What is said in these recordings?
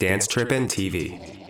Dance Trippin' TV.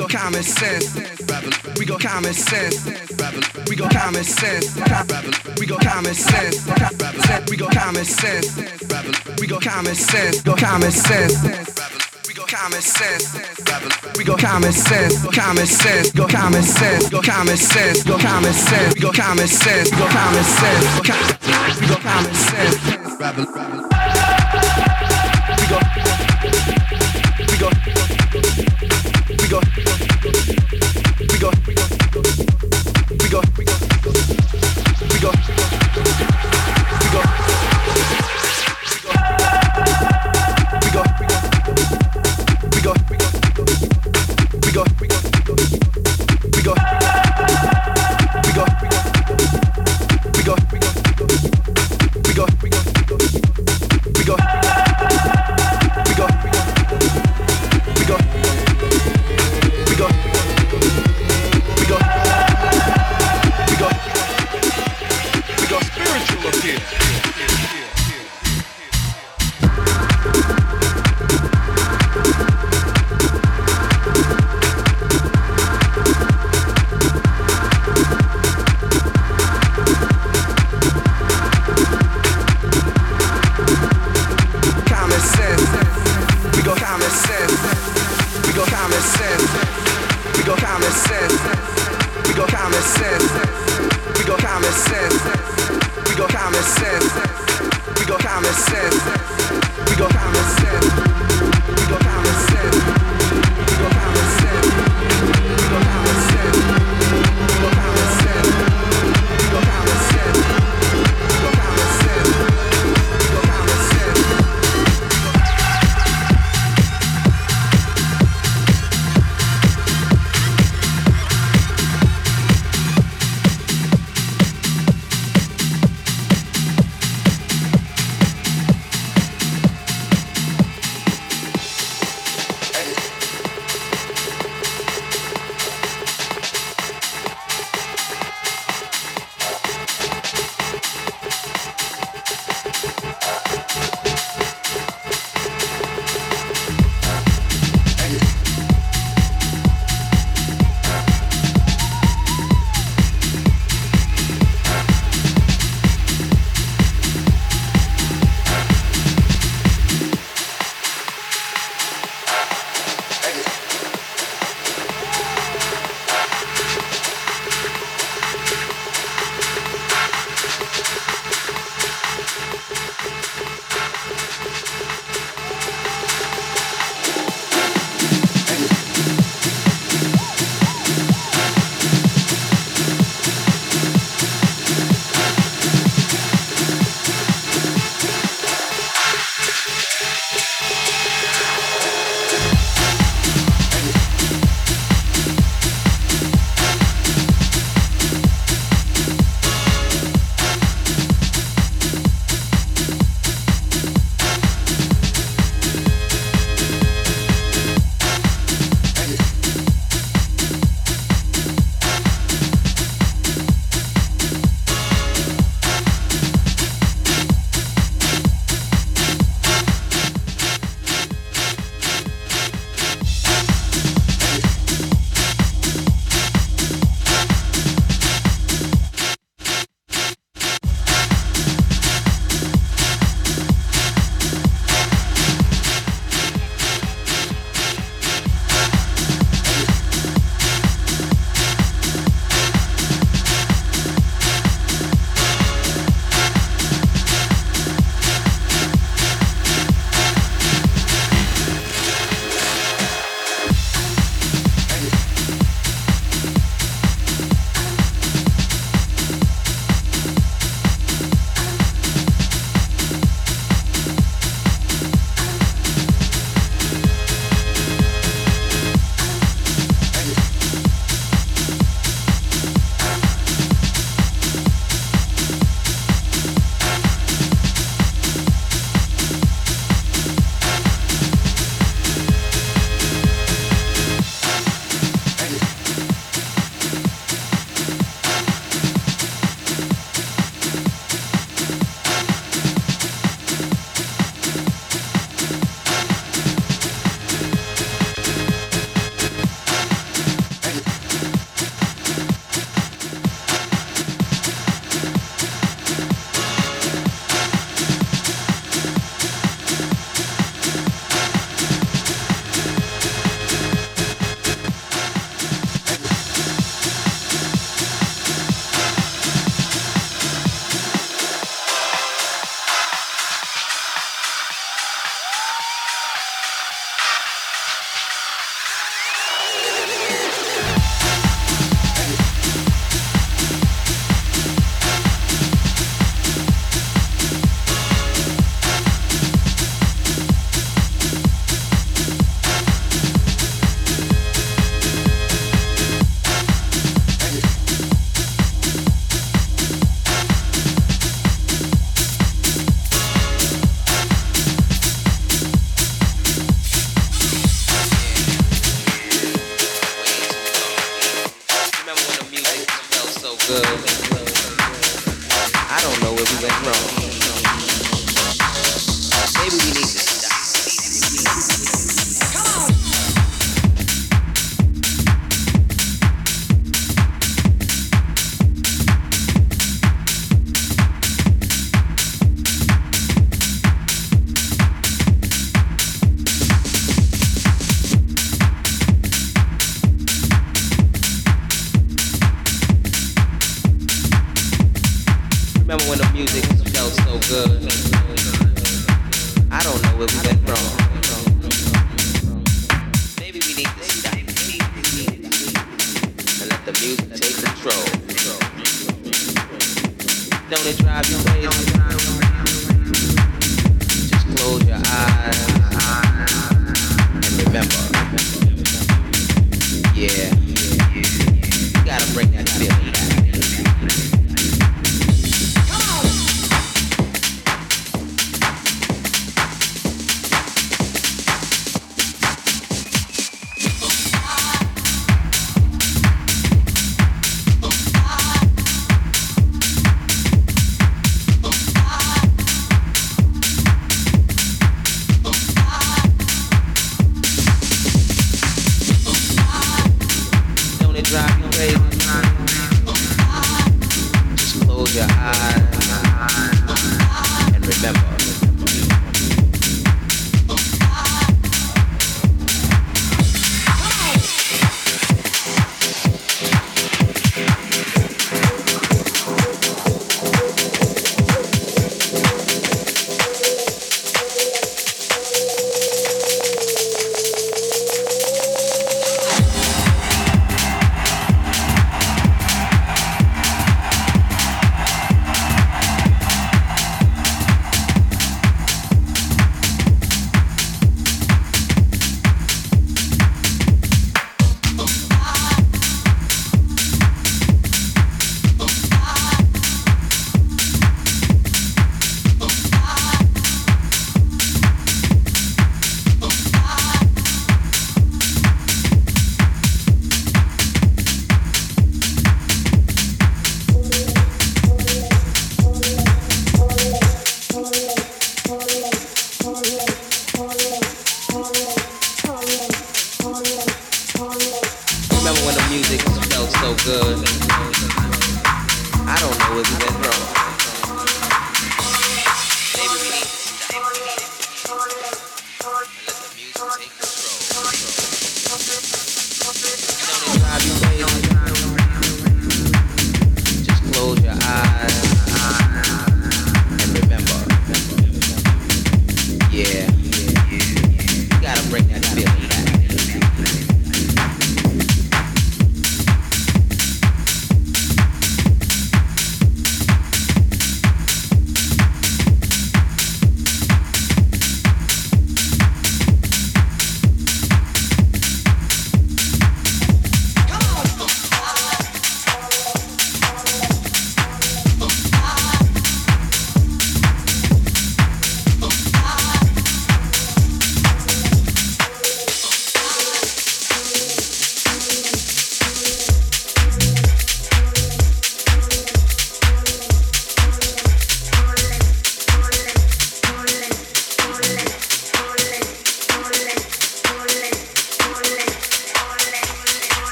got common sense. We got common sense. We got common sense. We got common sense. We got common sense. We got common sense. Got common sense common sense. We got common sense, common sense, got common sense, got common sense, got common sense, we got common sense, got common sense, we got common sense.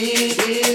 we,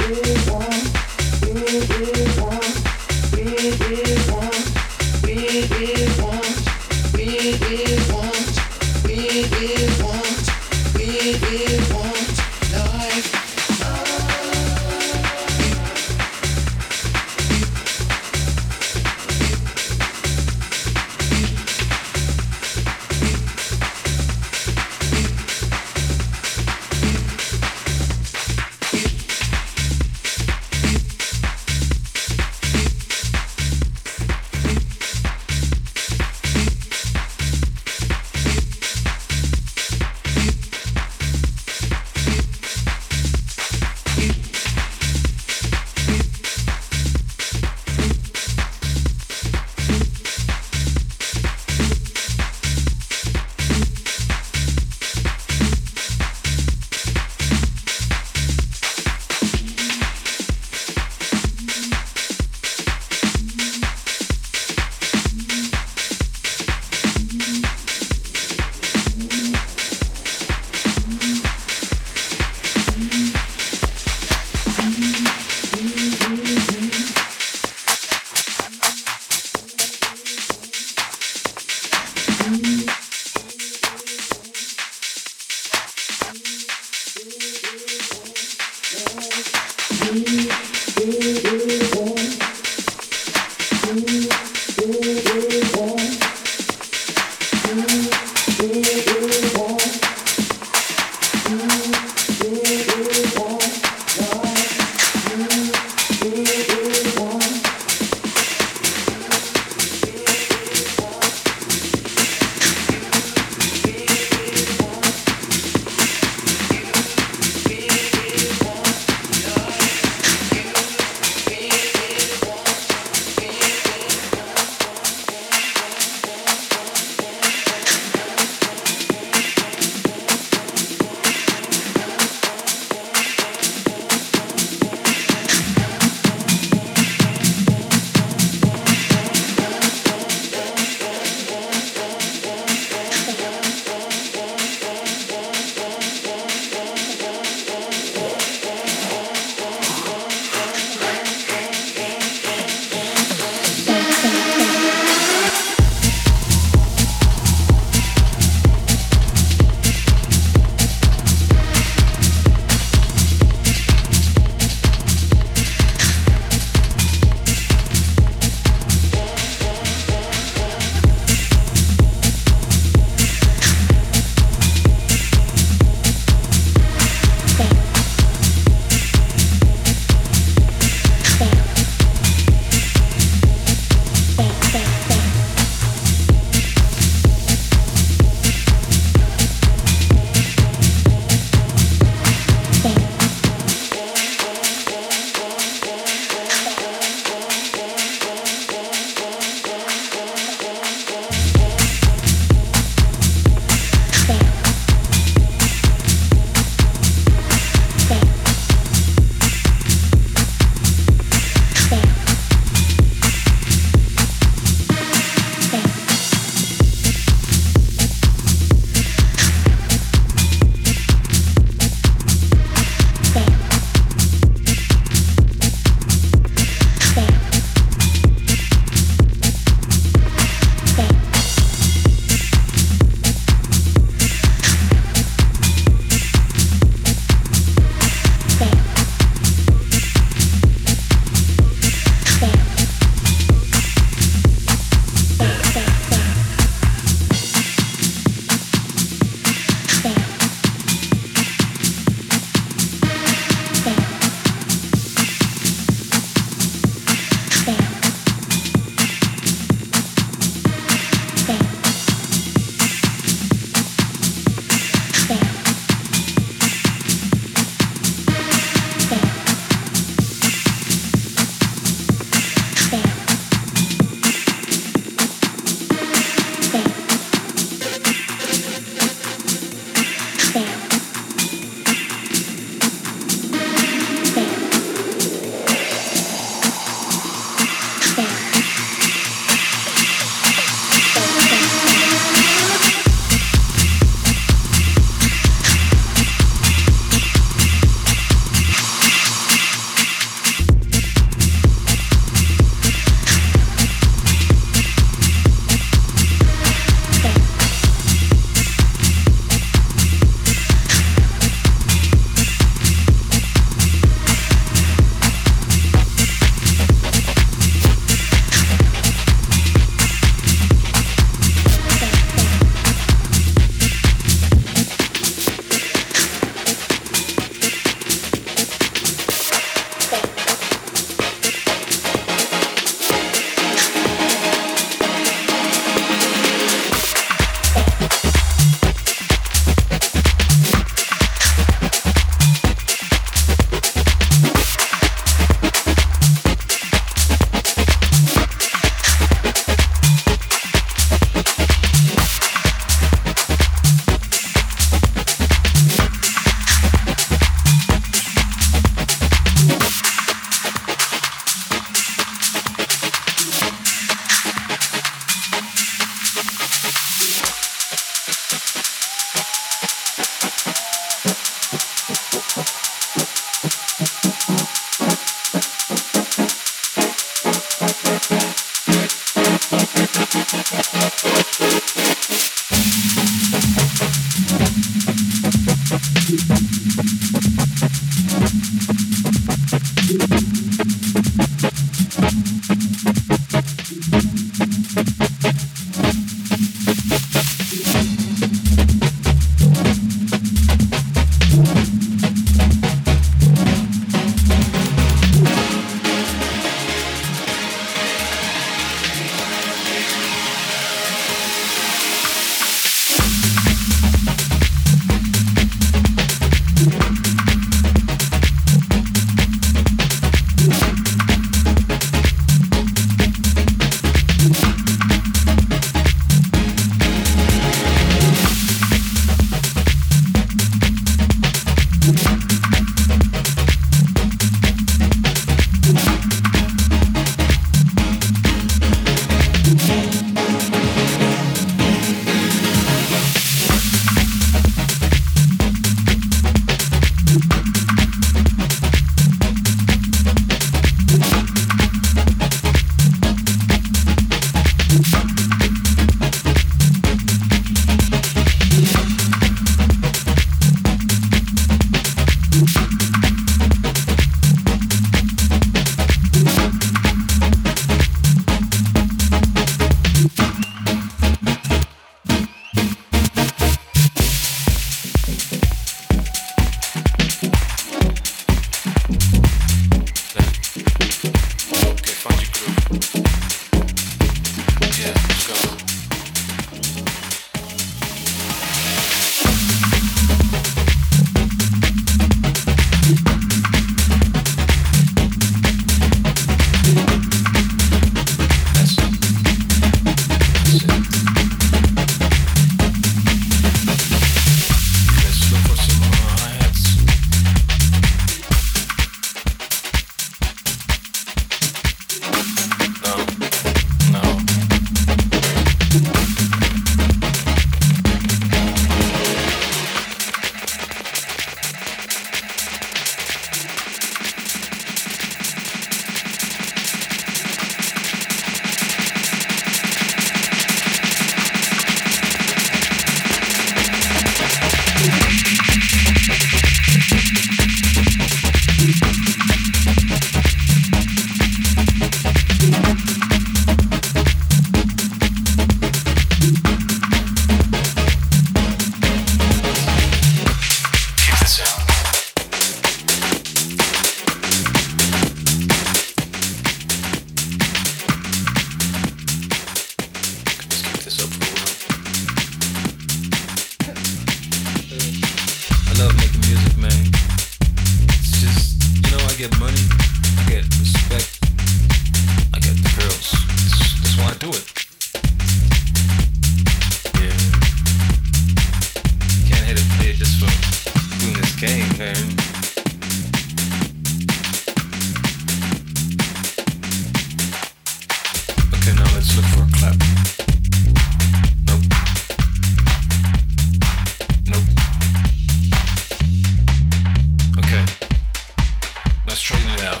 Let's straighten it out.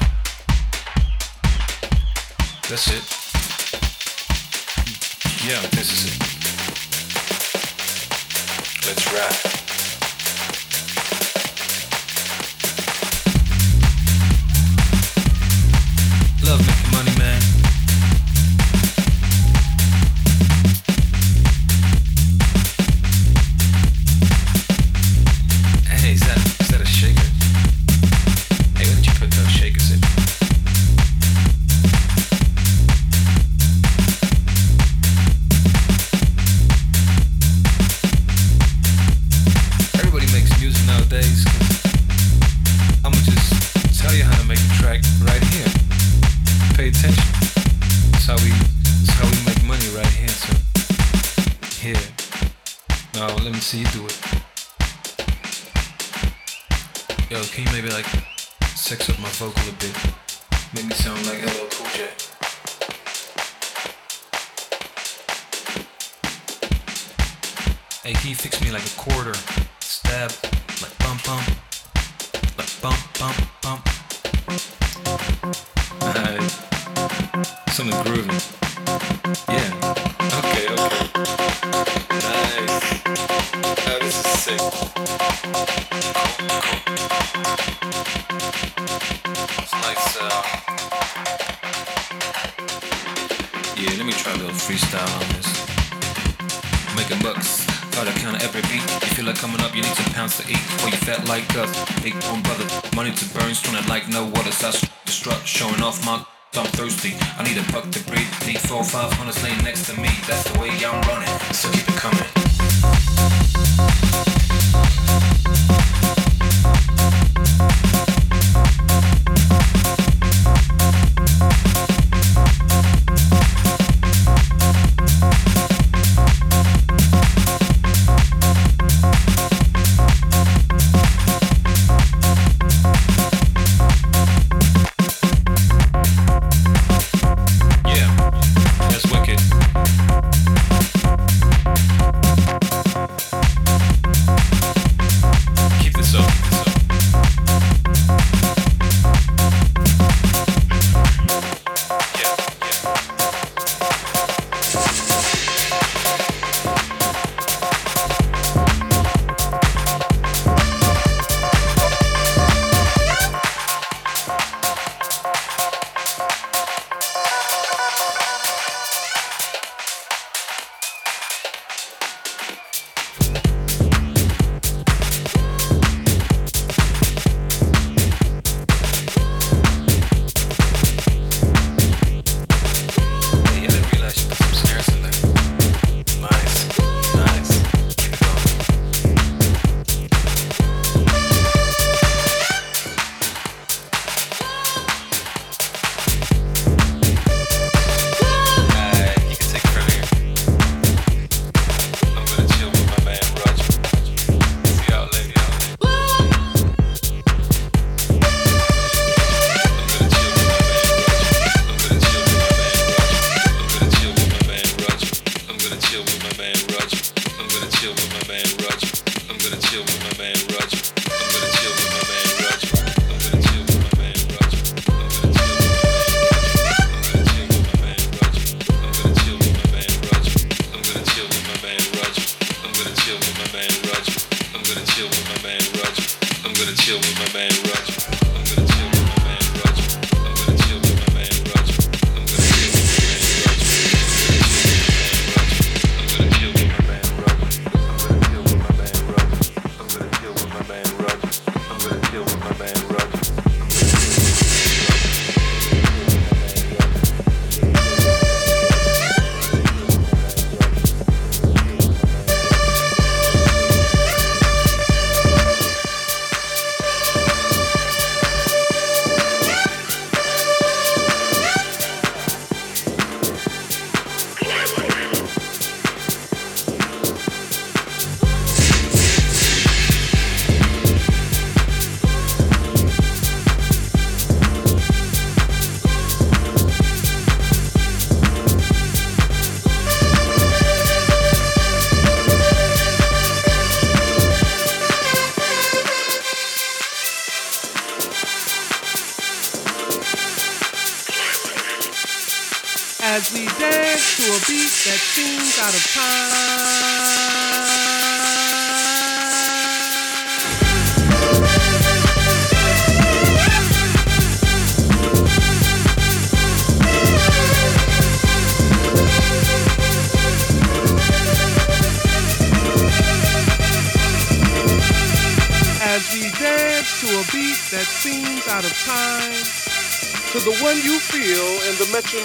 That's it. Yeah, this is it. Let's ride. Love making money, man. sick. Uh, to eat, or you felt like a big one brother. Money to burn, stone like no water. So destruct, showing off my I'm thirsty. I need a buck to breathe. Need four or hunters laying next to me. That's the way I'm running. So keep it coming.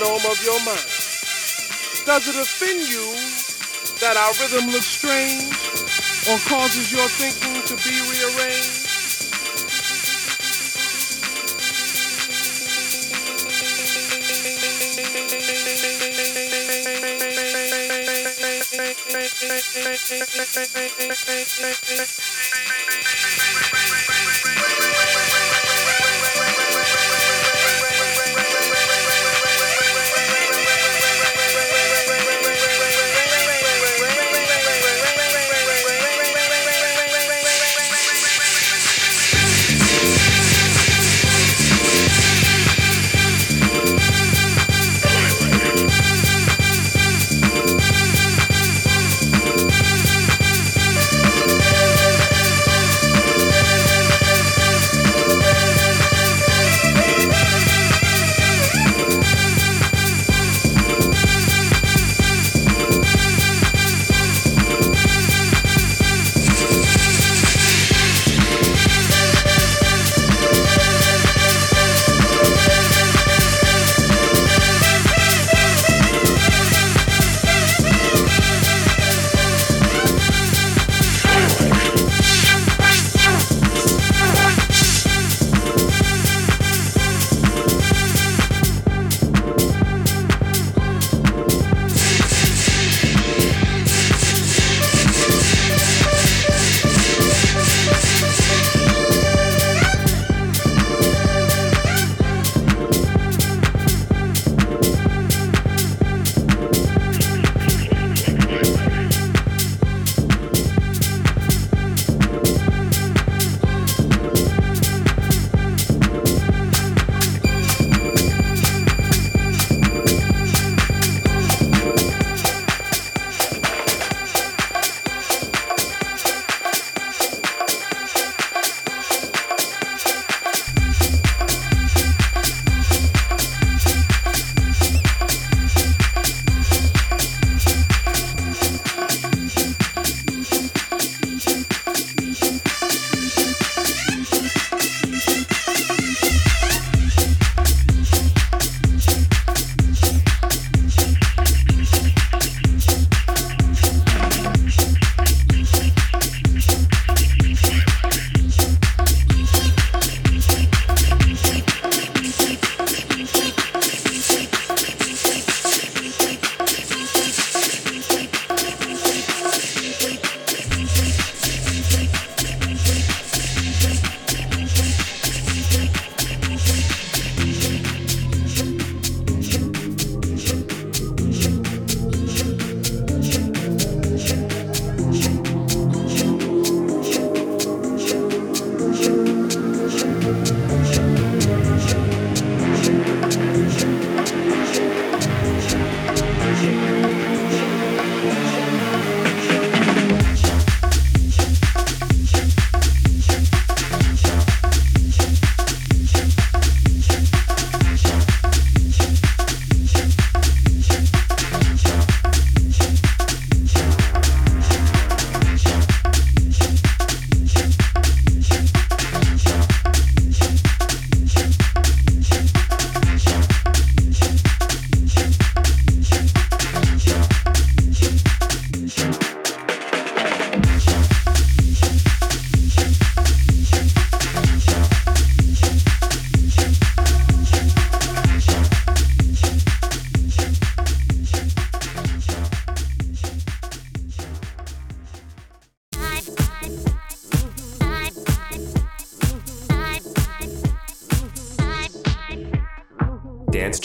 metronome of your mind. Does it offend you that our rhythm looks strange or causes your thinking to be rearranged? Thank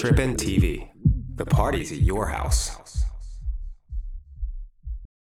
Trippin' TV.